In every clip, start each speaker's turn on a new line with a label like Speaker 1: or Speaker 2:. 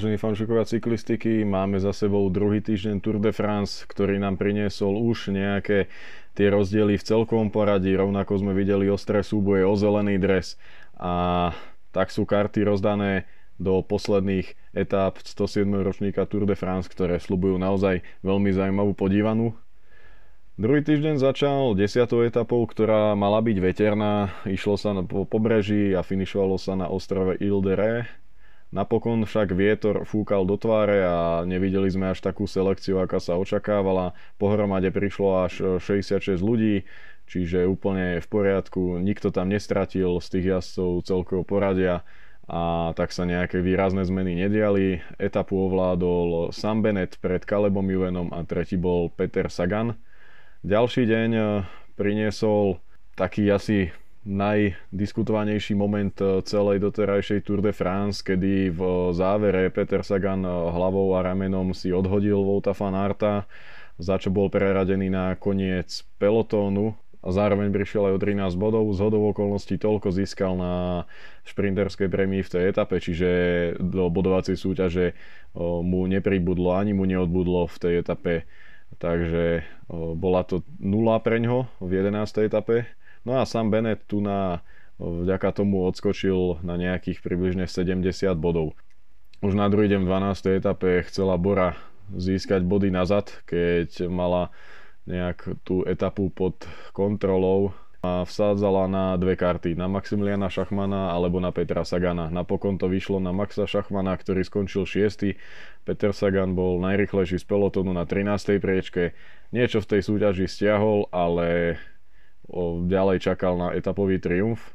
Speaker 1: Vážení fanúšikovia cyklistiky, máme za sebou druhý týždeň Tour de France, ktorý nám priniesol už nejaké tie rozdiely v celkovom poradí. Rovnako sme videli ostré súboje o zelený dres a tak sú karty rozdané do posledných etáp 107. ročníka Tour de France, ktoré slubujú naozaj veľmi zaujímavú podívanú. Druhý týždeň začal 10. etapou, ktorá mala byť veterná. Išlo sa po pobreží a finišovalo sa na ostrove Ile de Ré Napokon však vietor fúkal do tváre a nevideli sme až takú selekciu, aká sa očakávala. Pohromade prišlo až 66 ľudí, čiže úplne v poriadku. Nikto tam nestratil z tých jazdcov celkovo poradia a tak sa nejaké výrazné zmeny nediali. Etapu ovládol Sam Bennett pred Kalebom Juvenom a tretí bol Peter Sagan. Ďalší deň priniesol taký asi najdiskutovanejší moment eh, celej doterajšej Tour de France, kedy v závere Peter Sagan eh, hlavou a ramenom si odhodil Vouta van Arta, za čo bol preradený na koniec pelotónu a zároveň prišiel aj o 13 bodov. Z hodov okolností toľko získal na šprinterskej prémii v tej etape, čiže do bodovacej súťaže eh, mu nepribudlo ani mu neodbudlo v tej etape. Takže bola to nula pre ňo v 11. etape No a sám Bennett tu na, vďaka tomu odskočil na nejakých približne 70 bodov. Už na druhý deň v 12. etape chcela Bora získať body nazad, keď mala nejak tú etapu pod kontrolou a vsádzala na dve karty, na Maximiliana Šachmana alebo na Petra Sagana. Napokon to vyšlo na Maxa Šachmana, ktorý skončil 6. Peter Sagan bol najrychlejší z pelotonu na 13. priečke. Niečo v tej súťaži stiahol, ale ďalej čakal na etapový triumf.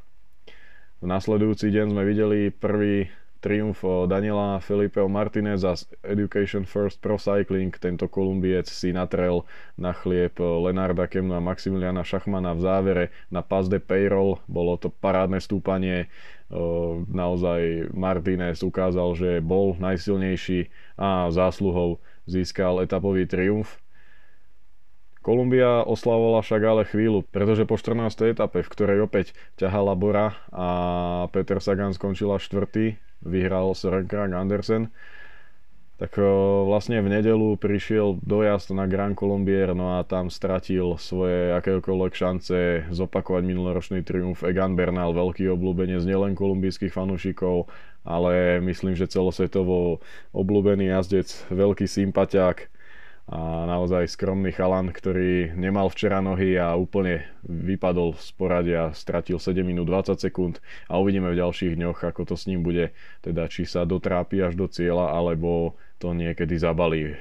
Speaker 1: V nasledujúci deň sme videli prvý triumf Daniela Felipeho Martineza z Education First Pro Cycling. Tento kolumbiec si natrel na chlieb Lenarda Kemna a Maximiliana Šachmana v závere na Paz de Payroll. Bolo to parádne stúpanie. Naozaj Martinez ukázal, že bol najsilnejší a zásluhou získal etapový triumf. Kolumbia oslavovala však ale chvíľu, pretože po 14. etape, v ktorej opäť ťahala Bora a Peter Sagan skončila štvrtý, vyhral Søren Krag Andersen, tak vlastne v nedelu prišiel dojazd na Grand Colombier, no a tam stratil svoje akékoľvek šance zopakovať minuloročný triumf Egan Bernal, veľký obľúbenec nielen kolumbijských fanúšikov, ale myslím, že celosvetovo obľúbený jazdec, veľký sympatiák, a naozaj skromný chalan, ktorý nemal včera nohy a úplne vypadol z poradia, stratil 7 minút 20 sekúnd a uvidíme v ďalších dňoch, ako to s ním bude, teda či sa dotrápi až do cieľa, alebo to niekedy zabalí.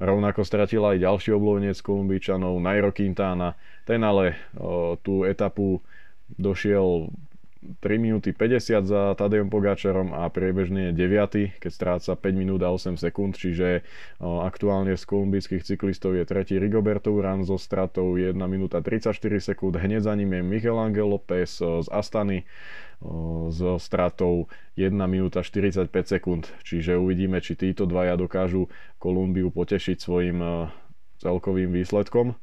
Speaker 1: Rovnako stratil aj ďalší oblovenec Kolumbíčanov, Nairo Quintana, ten ale o, tú etapu došiel 3 minúty 50 za Tadejom Pogáčarom a priebežne je 9, keď stráca 5 minút a 8 sekúnd, čiže aktuálne z kolumbijských cyklistov je tretí Rigoberto Urán so stratou 1 minúta 34 sekúnd, hneď za ním je Miguel Angel López z Astany so stratou 1 minúta 45 sekúnd, čiže uvidíme, či títo dvaja dokážu Kolumbiu potešiť svojim celkovým výsledkom.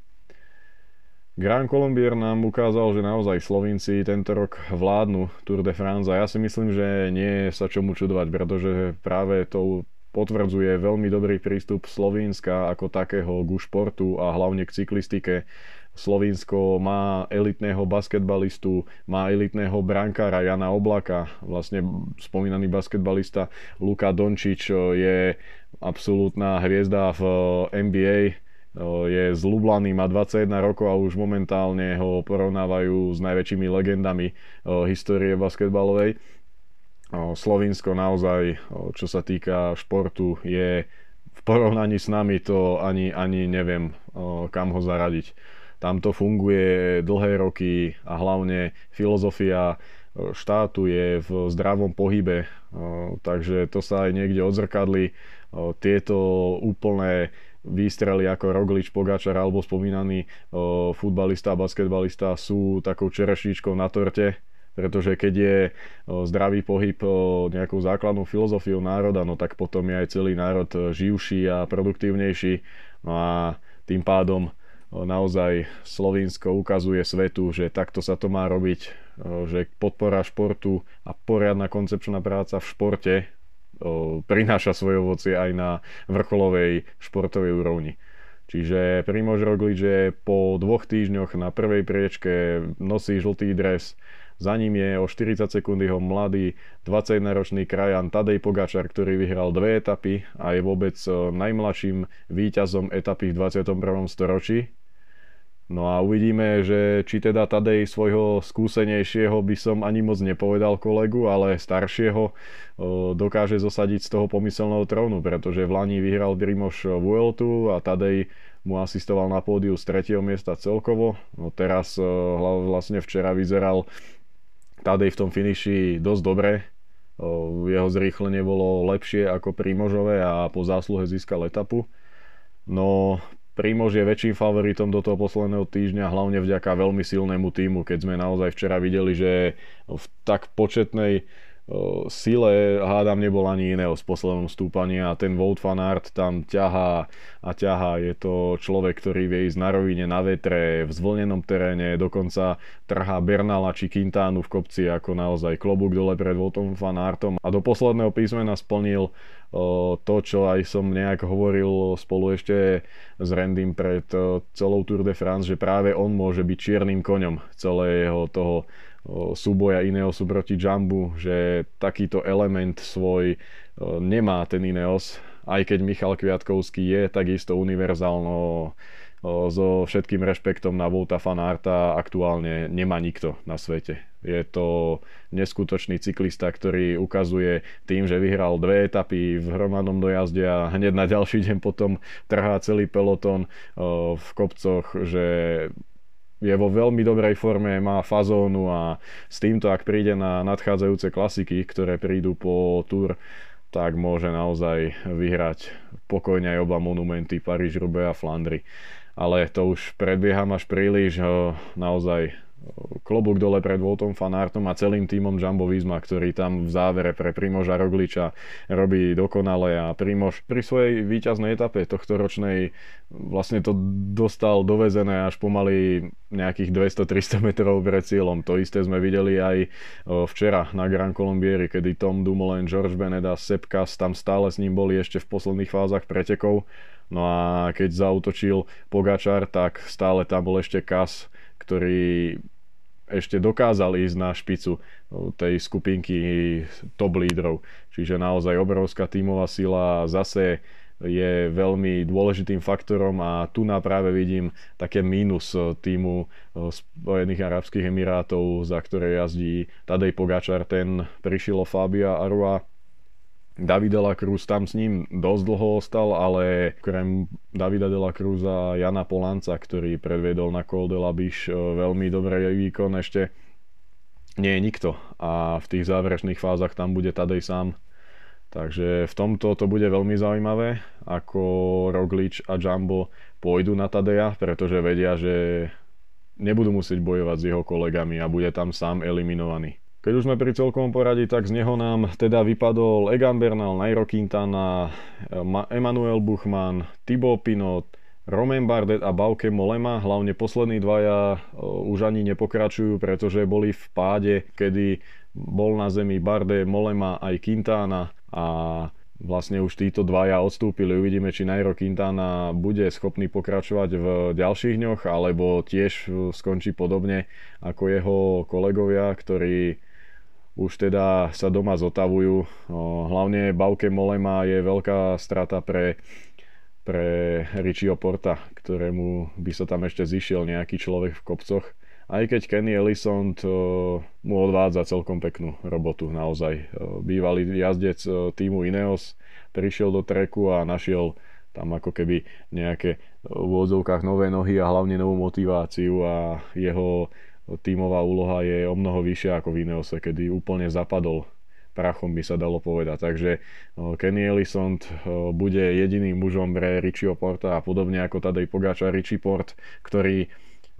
Speaker 1: Grand Colombier nám ukázal, že naozaj Slovinci tento rok vládnu Tour de France a ja si myslím, že nie je sa čomu čudovať, pretože práve to potvrdzuje veľmi dobrý prístup Slovenska ako takého ku športu a hlavne k cyklistike. Slovinsko má elitného basketbalistu, má elitného brankára Jana Oblaka, vlastne spomínaný basketbalista Luka Dončič je absolútna hviezda v NBA, je z Lublany, má 21 rokov a už momentálne ho porovnávajú s najväčšími legendami histórie basketbalovej. Slovinsko naozaj, čo sa týka športu, je v porovnaní s nami to ani, ani neviem, kam ho zaradiť. Tam to funguje dlhé roky a hlavne filozofia štátu je v zdravom pohybe, takže to sa aj niekde odzrkadli. Tieto úplné výstrely ako Roglič, Pogačar alebo spomínaný o, futbalista a basketbalista sú takou čerešničkou na torte, pretože keď je o, zdravý pohyb o, nejakou základnou filozofiou národa, no tak potom je aj celý národ živší a produktívnejší. No a tým pádom naozaj Slovinsko ukazuje svetu, že takto sa to má robiť, že podpora športu a poriadna koncepčná práca v športe prináša svoje ovocie aj na vrcholovej športovej úrovni. Čiže Primož Roglič je po dvoch týždňoch na prvej priečke nosí žltý dres, za ním je o 40 sekúnd jeho mladý 21-ročný krajan Tadej Pogačar, ktorý vyhral dve etapy a je vôbec najmladším víťazom etapy v 21. storočí. No a uvidíme, že či teda Tadej svojho skúsenejšieho by som ani moc nepovedal kolegu, ale staršieho dokáže zosadiť z toho pomyselného trónu, pretože v Lani vyhral Drimoš Vueltu a Tadej mu asistoval na pódiu z tretieho miesta celkovo. No teraz vlastne včera vyzeral Tadej v tom finiši dosť dobre. Jeho zrýchlenie bolo lepšie ako Primožové a po zásluhe získal etapu. No Primož je väčším favoritom do toho posledného týždňa, hlavne vďaka veľmi silnému týmu, keď sme naozaj včera videli, že v tak početnej sile hádam nebol ani iného z poslednom stúpania a ten Vout van Aert tam ťahá a ťahá. Je to človek, ktorý vie ísť na rovine, na vetre, v zvlnenom teréne, dokonca trhá Bernala či Quintánu v kopci ako naozaj klobúk dole pred Voutom van Aertom a do posledného písmena splnil to, čo aj som nejak hovoril spolu ešte s Randym pred celou Tour de France, že práve on môže byť čiernym koňom celého toho súboja Ineosu proti Jumbu, že takýto element svoj nemá ten Ineos, aj keď Michal Kviatkovský je takisto univerzálno so všetkým rešpektom na Vouta Fanarta aktuálne nemá nikto na svete. Je to neskutočný cyklista, ktorý ukazuje tým, že vyhral dve etapy v hromadnom dojazde a hneď na ďalší deň potom trhá celý peloton v kopcoch, že je vo veľmi dobrej forme, má fazónu a s týmto, ak príde na nadchádzajúce klasiky, ktoré prídu po Tour, tak môže naozaj vyhrať pokojne aj oba monumenty Paríž, Roubaix a Flandry. Ale to už predbieham až príliš, naozaj klobúk dole pred Voltom Fanartom a celým týmom Jumbo Visma, ktorý tam v závere pre Primoža Rogliča robí dokonale a Primož pri svojej víťaznej etape tohto ročnej vlastne to dostal dovezené až pomaly nejakých 200-300 metrov pred cieľom. To isté sme videli aj včera na Gran Colombieri, kedy Tom Dumoulin, George Bennett a Sepkas tam stále s ním boli ešte v posledných fázach pretekov. No a keď zautočil Pogačar, tak stále tam bol ešte Kas, ktorý ešte dokázal ísť na špicu tej skupinky top lídrov. Čiže naozaj obrovská tímová sila zase je veľmi dôležitým faktorom a tu na práve vidím také mínus týmu Spojených Arabských Emirátov, za ktoré jazdí Tadej Pogačar, ten prišiel Fabia Arua Davida La Cruz tam s ním dosť dlho ostal, ale krem Davida de la Cruz a Jana Polanca, ktorý predviedol na Col de la Biche veľmi dobrý výkon, ešte nie je nikto a v tých záverečných fázach tam bude Tadej sám. Takže v tomto to bude veľmi zaujímavé, ako Roglič a Jumbo pôjdu na Tadeja, pretože vedia, že nebudú musieť bojovať s jeho kolegami a bude tam sám eliminovaný. Keď už sme pri celkovom poradí, tak z neho nám teda vypadol Egan Bernal, Nairo Quintana, Emanuel Buchmann, Thibaut Pinot, Romain Bardet a Bauke Molema, hlavne poslední dvaja už ani nepokračujú, pretože boli v páde, kedy bol na zemi Bardet, Molema aj Quintana a vlastne už títo dvaja odstúpili. Uvidíme, či Nairo Quintana bude schopný pokračovať v ďalších dňoch, alebo tiež skončí podobne ako jeho kolegovia, ktorí už teda sa doma zotavujú. Hlavne Bauke Molema je veľká strata pre, pre Richieho Porta, ktorému by sa tam ešte zišiel nejaký človek v kopcoch. Aj keď Kenny Ellison mu odvádza celkom peknú robotu naozaj. Bývalý jazdec týmu Ineos prišiel do treku a našiel tam ako keby nejaké v úvodzovkách nové nohy a hlavne novú motiváciu a jeho tímová úloha je o mnoho vyššia ako v Ineose, kedy úplne zapadol prachom by sa dalo povedať. Takže Kenny Ellison bude jediným mužom pre Richieho Porta a podobne ako Tadej Pogača Richie Port, ktorý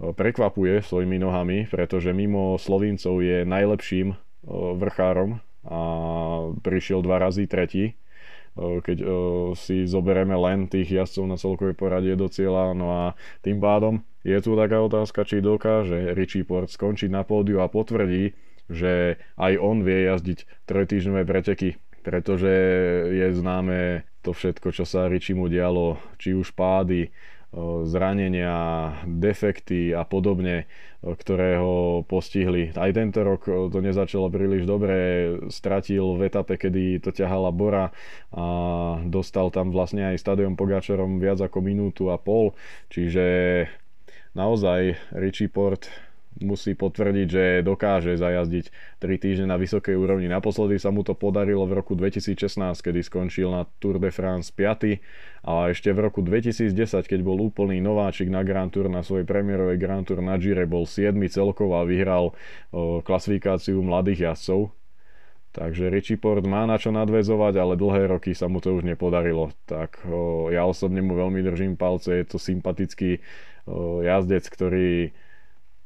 Speaker 1: prekvapuje svojimi nohami, pretože mimo Slovincov je najlepším vrchárom a prišiel dva razy tretí keď si zoberieme len tých jazdcov na celkovej poradie do cieľa. No a tým pádom je tu taká otázka, či dokáže Richie Port skončiť na pódiu a potvrdí, že aj on vie jazdiť trojtýždňové preteky pretože je známe to všetko, čo sa Ričimu dialo, či už pády, zranenia, defekty a podobne, ktoré ho postihli. Aj tento rok to nezačalo príliš dobre, stratil v etape, kedy to ťahala Bora a dostal tam vlastne aj stadion Pogačarom viac ako minútu a pol, čiže naozaj Richie Port musí potvrdiť, že dokáže zajazdiť 3 týždne na vysokej úrovni. Naposledy sa mu to podarilo v roku 2016, kedy skončil na Tour de France 5. A ešte v roku 2010, keď bol úplný nováčik na Grand Tour, na svojej premiérovej Grand Tour na Gire, bol 7 celkov a vyhral o, klasifikáciu mladých jazdcov. Takže Richie Port má na čo nadvezovať, ale dlhé roky sa mu to už nepodarilo. Tak o, ja osobne mu veľmi držím palce, je to sympatický o, jazdec, ktorý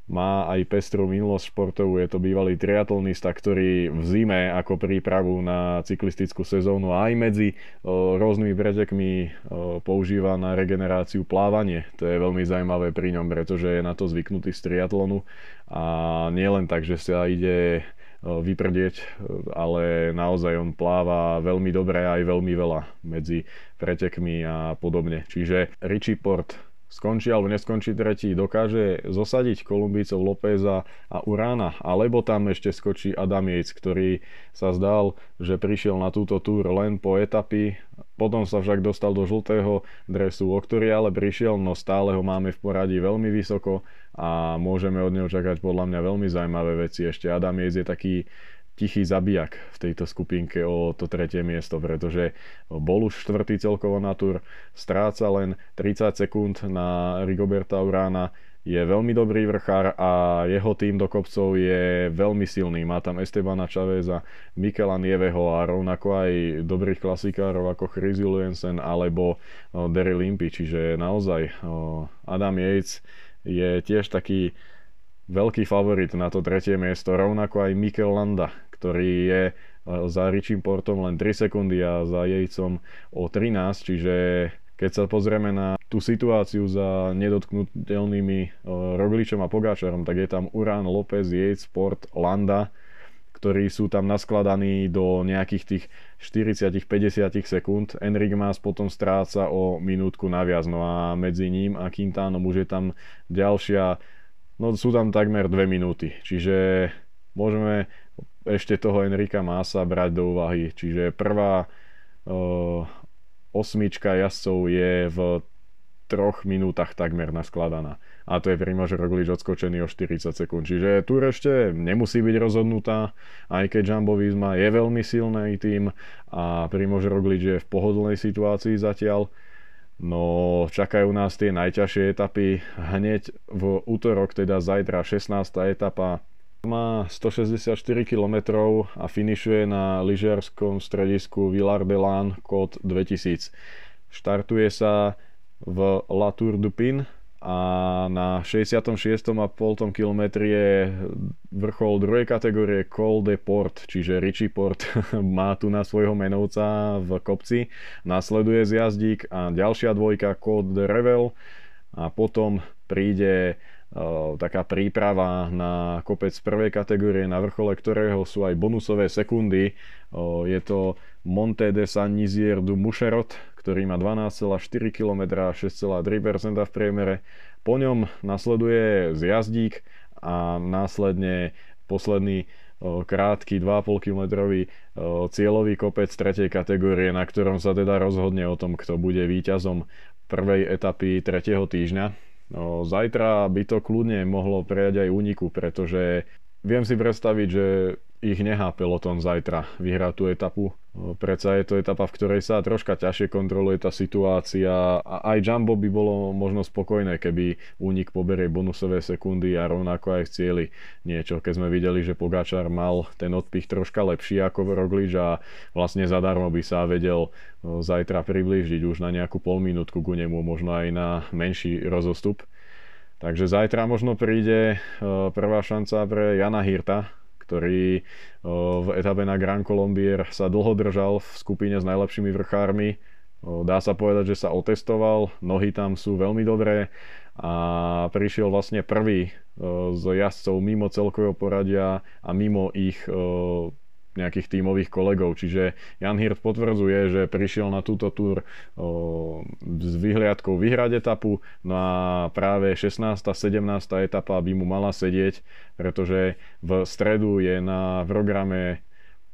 Speaker 1: má aj pestrú minulosť športovú, je to bývalý triatlonista, ktorý v zime ako prípravu na cyklistickú sezónu aj medzi o, rôznymi pretekmi o, používa na regeneráciu plávanie. To je veľmi zaujímavé pri ňom, pretože je na to zvyknutý z triatlonu a nie len tak, že sa ide vyprdieť, ale naozaj on pláva veľmi dobre aj veľmi veľa medzi pretekmi a podobne. Čiže Richie Port skončí alebo neskončí tretí, dokáže zosadiť Kolumbícov Lópeza a Urána, alebo tam ešte skočí Adam Yates, ktorý sa zdal, že prišiel na túto túr len po etapy, potom sa však dostal do žltého dresu, o ktorý ale prišiel, no stále ho máme v poradí veľmi vysoko a môžeme od neho čakať podľa mňa veľmi zaujímavé veci. Ešte Adam Yates je taký tichý zabijak v tejto skupinke o to tretie miesto, pretože bol už štvrtý celkovo na tur, stráca len 30 sekúnd na Rigoberta Urána, je veľmi dobrý vrchár a jeho tým do kopcov je veľmi silný. Má tam Estebana Chaveza, Mikela Nieveho a rovnako aj dobrých klasikárov ako Chris Jensen alebo Derry Limpy, čiže naozaj Adam Yates je tiež taký veľký favorit na to tretie miesto, rovnako aj Mikel Landa, ktorý je e, za Richim Portom len 3 sekundy a za Jejcom o 13, čiže keď sa pozrieme na tú situáciu za nedotknutelnými e, Rogličom a Pogáčarom, tak je tam Urán, López, Yates, Port, Landa, ktorí sú tam naskladaní do nejakých tých 40-50 sekúnd. Enric Mas potom stráca o minútku naviac, no a medzi ním a Quintánom už je tam ďalšia, no sú tam takmer 2 minúty. Čiže môžeme ešte toho Enrika Masa brať do úvahy. Čiže prvá uh, osmička jazdcov je v troch minútach takmer naskladaná. A to je Primož Roglič odskočený o 40 sekúnd. Čiže tu ešte nemusí byť rozhodnutá, aj keď Jumbo Visma je veľmi silný tým a Primož Roglič je v pohodlnej situácii zatiaľ. No čakajú nás tie najťažšie etapy hneď v útorok, teda zajtra 16. etapa má 164 km a finišuje na lyžiarskom stredisku Villar de Lan kód 2000. Štartuje sa v La Tour du Pin a na 66,5 km je vrchol druhej kategórie Col de Port, čiže Richie Port má tu na svojho menovca v kopci. Nasleduje zjazdík a ďalšia dvojka Col de Revel a potom príde taká príprava na kopec prvej kategórie, na vrchole ktorého sú aj bonusové sekundy. Je to Monte de San Nizier du Mušerot, ktorý má 12,4 km a 6,3% v priemere. Po ňom nasleduje zjazdík a následne posledný krátky 2,5 km cieľový kopec tretej kategórie, na ktorom sa teda rozhodne o tom, kto bude víťazom prvej etapy tretieho týždňa. No, zajtra by to kľudne mohlo prejať aj úniku, pretože viem si predstaviť, že ich nechá peloton zajtra vyhrať tú etapu. Predsa je to etapa, v ktorej sa troška ťažšie kontroluje tá situácia a aj Jumbo by bolo možno spokojné, keby únik poberie bonusové sekundy a rovnako aj v cieli niečo. Keď sme videli, že Pogačar mal ten odpich troška lepší ako Roglič a vlastne zadarmo by sa vedel zajtra priblížiť už na nejakú polminútku ku nemu, možno aj na menší rozostup. Takže zajtra možno príde prvá šanca pre Jana Hirta, ktorý v etape na Grand Colombier sa dlho držal v skupine s najlepšími vrchármi. Dá sa povedať, že sa otestoval, nohy tam sú veľmi dobré a prišiel vlastne prvý z jazdcov mimo celkového poradia a mimo ich nejakých tímových kolegov. Čiže Jan Hirt potvrdzuje, že prišiel na túto túr s vyhliadkou vyhrať etapu, no a práve 16. 17. etapa by mu mala sedieť, pretože v stredu je na programe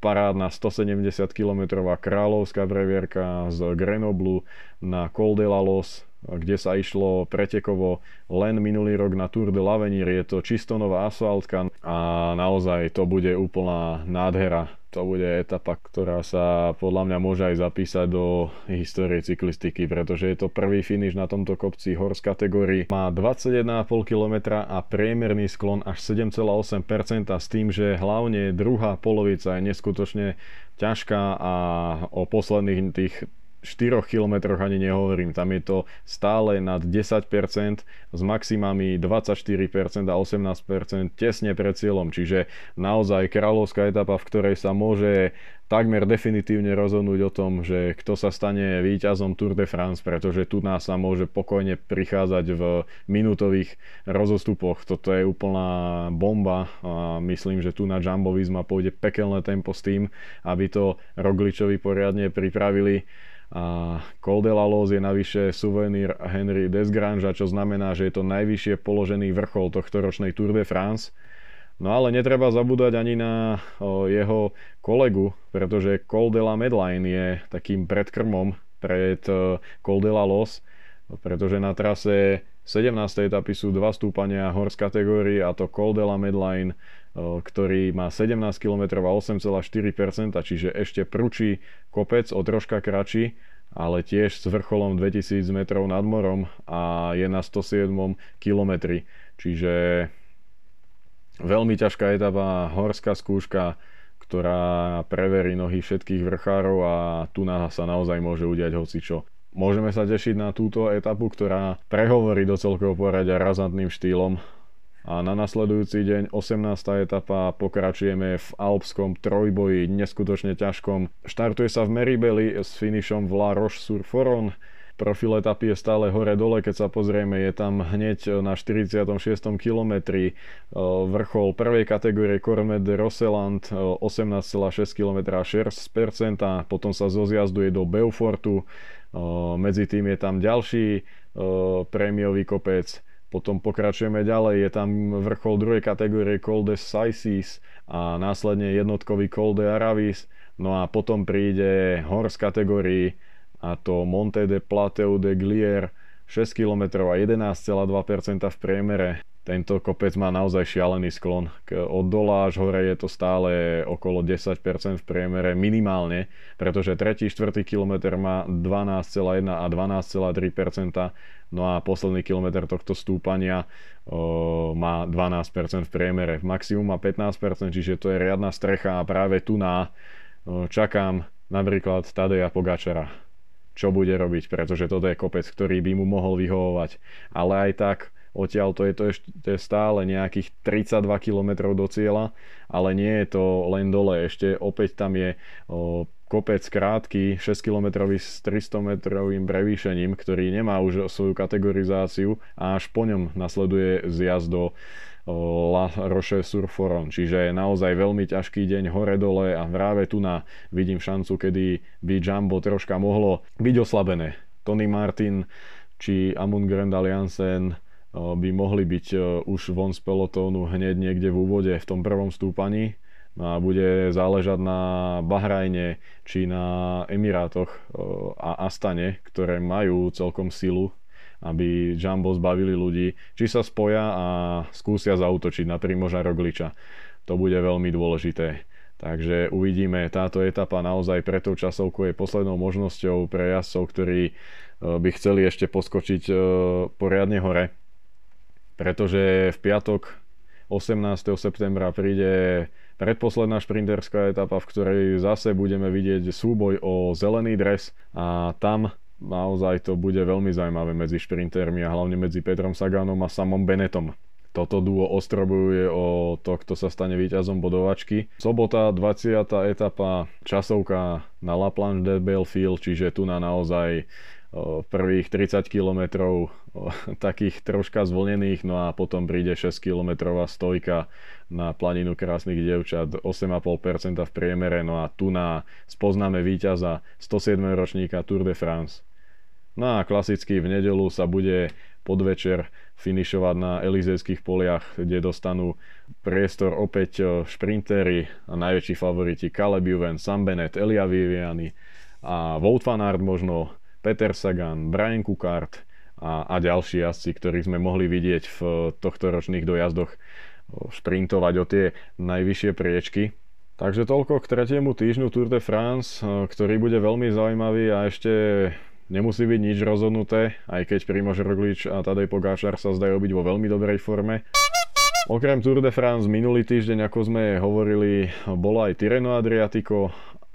Speaker 1: parádna 170 km kráľovská previerka z Grenoblu na Col de la Los, kde sa išlo pretekovo len minulý rok na Tour de l'Avenir. Je to čisto nová asfaltka a naozaj to bude úplná nádhera to bude etapa, ktorá sa podľa mňa môže aj zapísať do histórie cyklistiky, pretože je to prvý finish na tomto kopci horse kategórii. Má 21,5 km a priemerný sklon až 7,8% s tým, že hlavne druhá polovica je neskutočne ťažká a o posledných tých 4 kilometroch ani nehovorím. Tam je to stále nad 10% s maximami 24% a 18% tesne pred cieľom. Čiže naozaj kráľovská etapa, v ktorej sa môže takmer definitívne rozhodnúť o tom, že kto sa stane víťazom Tour de France, pretože tu nás sa môže pokojne prichádzať v minútových rozostupoch. Toto je úplná bomba a myslím, že tu na Jumbo Visma pôjde pekelné tempo s tým, aby to Rogličovi poriadne pripravili a Col de la Loz je navyše suvenír Henry Desgrange, čo znamená, že je to najvyššie položený vrchol tohto ročnej Tour de France. No ale netreba zabúdať ani na jeho kolegu, pretože Col de la Medline je takým predkrmom pred o, Col de la Loz, pretože na trase 17. etapy sú dva stúpania horse kategórii a to Col de la Medline ktorý má 17 km a 8,4%, čiže ešte prúči kopec o troška kratší, ale tiež s vrcholom 2000 metrov nad morom a je na 107 km. Čiže veľmi ťažká etapa, horská skúška, ktorá preverí nohy všetkých vrchárov a tu sa naozaj môže udiať hocičo. Môžeme sa tešiť na túto etapu, ktorá prehovorí do celkového poradia razantným štýlom a na nasledujúci deň 18. etapa pokračujeme v alpskom trojboji, neskutočne ťažkom. Štartuje sa v Meribeli s finišom v La Roche-sur-Foron. Profil etapy je stále hore-dole, keď sa pozrieme, je tam hneď na 46. kilometri vrchol prvej kategórie Cormet de Rosseland 18,6 km 6%, potom sa zoziazduje do Beaufortu, medzi tým je tam ďalší prémiový kopec, potom pokračujeme ďalej, je tam vrchol druhej kategórie Col de Saisis a následne jednotkový Col de Aravis. No a potom príde horse kategórii a to Monte de Plateau de Glier 6 km a 11,2% v priemere tento kopec má naozaj šialený sklon. Od dola až hore je to stále okolo 10% v priemere minimálne, pretože 3. 4. kilometr má 12,1 a 12,3%, no a posledný kilometr tohto stúpania o, má 12% v priemere. V maximum má 15%, čiže to je riadna strecha a práve tu na o, čakám napríklad Tadeja Pogačara čo bude robiť, pretože toto je kopec, ktorý by mu mohol vyhovovať. Ale aj tak Odtiaľ to je to ešte stále nejakých 32 km do cieľa, ale nie je to len dole, ešte opäť tam je o, kopec krátky, 6 km s 300 metrovým prevýšením, ktorý nemá už svoju kategorizáciu a až po ňom nasleduje zjazd do La Roche sur Foron. Čiže je naozaj veľmi ťažký deň hore-dole a práve tu na vidím šancu, kedy by Jumbo troška mohlo byť oslabené. Tony Martin či Amund Grendal Jansen by mohli byť už von z pelotónu hneď niekde v úvode v tom prvom stúpaní no a bude záležať na Bahrajne či na Emirátoch a Astane, ktoré majú celkom silu, aby Jumbo zbavili ľudí, či sa spoja a skúsia zautočiť na Primoža Rogliča. To bude veľmi dôležité. Takže uvidíme, táto etapa naozaj pre tou časovku je poslednou možnosťou pre jazdcov, ktorí by chceli ešte poskočiť poriadne hore pretože v piatok 18. septembra príde predposledná šprinterská etapa, v ktorej zase budeme vidieť súboj o zelený dres a tam naozaj to bude veľmi zaujímavé medzi šprintermi a hlavne medzi Petrom Saganom a samom Benetom. Toto duo ostrobuje o to, kto sa stane víťazom bodovačky. Sobota, 20. etapa, časovka na La Planche de Belfield, čiže tu na naozaj prvých 30 km takých troška zvlnených, no a potom príde 6 km stojka na planinu krásnych dievčat, 8,5% v priemere, no a tu na spoznáme víťaza 107. ročníka Tour de France. No a klasicky v nedelu sa bude podvečer finišovať na Elizejských poliach, kde dostanú priestor opäť šprintery a najväčší favoriti Caleb Juven, Sam Bennett, Elia Viviani a Wout van Aert možno, Peter Sagan, Brian Cookart a, a ďalší jazdci, ktorých sme mohli vidieť v tohto ročných dojazdoch šprintovať o tie najvyššie priečky. Takže toľko k tretiemu týždňu Tour de France, ktorý bude veľmi zaujímavý a ešte nemusí byť nič rozhodnuté, aj keď Primož Roglič a Tadej Pogáčar sa zdajú byť vo veľmi dobrej forme. Okrem Tour de France minulý týždeň, ako sme hovorili, bolo aj Tireno Adriatico,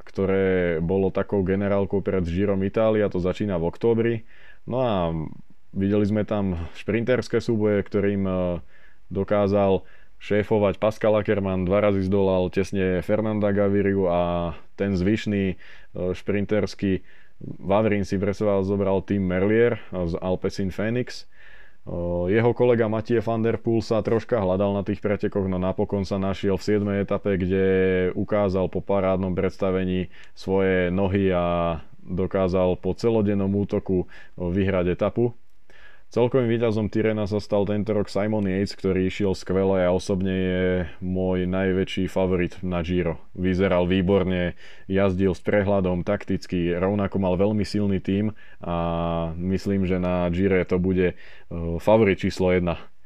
Speaker 1: ktoré bolo takou generálkou pred Girom Itália, to začína v októbri. No a videli sme tam šprinterské súboje, ktorým e, dokázal šéfovať Pascal Ackermann, dva razy zdolal tesne Fernanda Gaviriu a ten zvyšný e, šprinterský Vavrin si pre zobral tým Merlier z Alpecin Phoenix. Jeho kolega Matie van der Poel sa troška hľadal na tých pretekoch, no napokon sa našiel v 7. etape, kde ukázal po parádnom predstavení svoje nohy a dokázal po celodennom útoku vyhrať etapu. Celkovým víťazom Tyrena sa stal tento rok Simon Yates, ktorý išiel skvele a osobne je môj najväčší favorit na Giro. Vyzeral výborne, jazdil s prehľadom, takticky, rovnako mal veľmi silný tím a myslím, že na Gire to bude eh, favorit číslo 1.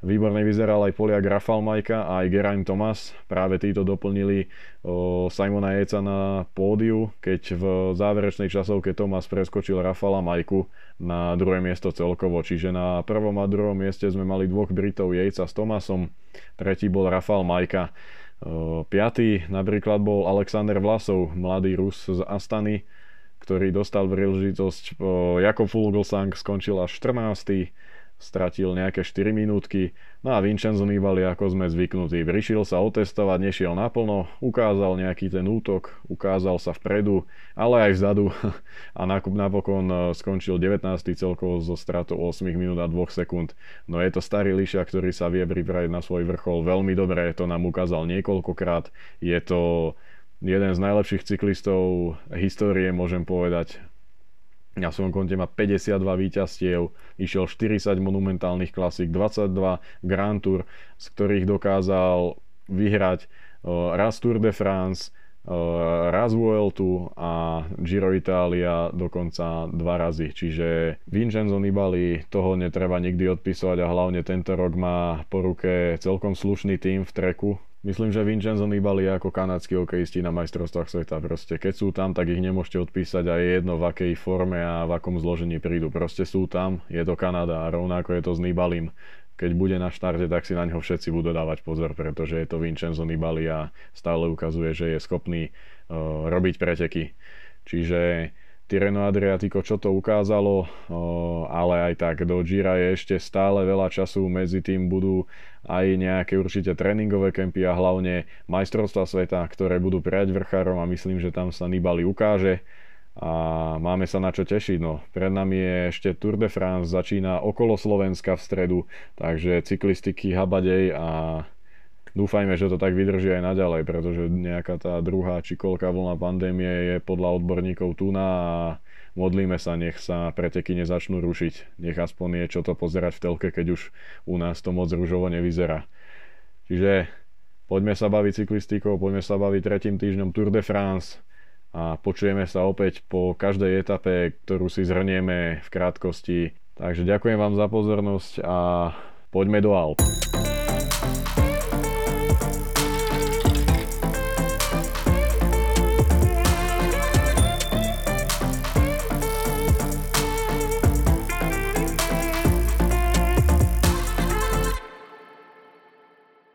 Speaker 1: Výborne vyzeral aj Poliak Rafal Majka a aj Geraint Thomas. Práve títo doplnili o, Simona Jeca na pódiu, keď v záverečnej časovke Thomas preskočil Rafala Majku na druhé miesto celkovo. Čiže na prvom a druhom mieste sme mali dvoch Britov Jejca s Thomasom, tretí bol Rafal Majka. O, piatý napríklad bol Alexander Vlasov, mladý Rus z Astany, ktorý dostal príležitosť. Jakob Fulglsang skončil až 14 stratil nejaké 4 minútky, no a Vincenzo Nibali, ako sme zvyknutí, prišiel sa otestovať, nešiel naplno, ukázal nejaký ten útok, ukázal sa vpredu, ale aj vzadu a napokon e, skončil 19. celkovo zo stratou 8 minút a 2 sekúnd. No je to starý Lišia, ktorý sa vie pripraviť na svoj vrchol veľmi dobre, to nám ukázal niekoľkokrát, je to jeden z najlepších cyklistov histórie, môžem povedať na svojom konte má 52 víťazstiev, išiel 40 monumentálnych klasík, 22 Grand Tour, z ktorých dokázal vyhrať raz Tour de France, raz Vueltu a Giro Italia dokonca dva razy. Čiže Vincenzo Nibali toho netreba nikdy odpisovať a hlavne tento rok má po ruke celkom slušný tým v treku, Myslím, že Vincenzo Nibali je ako kanadskí hokejisti na majstrovstvách sveta. Proste keď sú tam, tak ich nemôžete odpísať a je jedno v akej forme a v akom zložení prídu. Proste sú tam, je to Kanada a rovnako je to s Nibalim. Keď bude na štarte, tak si na ňo všetci budú dávať pozor, pretože je to Vincenzo Nibali a stále ukazuje, že je schopný uh, robiť preteky. Čiže Tireno Adriatico, čo to ukázalo, ale aj tak do Gira je ešte stále veľa času, medzi tým budú aj nejaké určite tréningové kempy a hlavne majstrovstva sveta, ktoré budú prijať vrchárom a myslím, že tam sa Nibali ukáže a máme sa na čo tešiť. No, pred nami je ešte Tour de France, začína okolo Slovenska v stredu, takže cyklistiky habadej a Dúfajme, že to tak vydrží aj naďalej, pretože nejaká tá druhá či koľká vlna pandémie je podľa odborníkov tu na a modlíme sa, nech sa preteky nezačnú rušiť. Nech aspoň je čo to pozerať v telke, keď už u nás to moc rúžovo nevyzerá. Čiže poďme sa baviť cyklistikou, poďme sa baviť tretím týždňom Tour de France a počujeme sa opäť po každej etape, ktorú si zhrnieme v krátkosti. Takže ďakujem vám za pozornosť a poďme do Alp.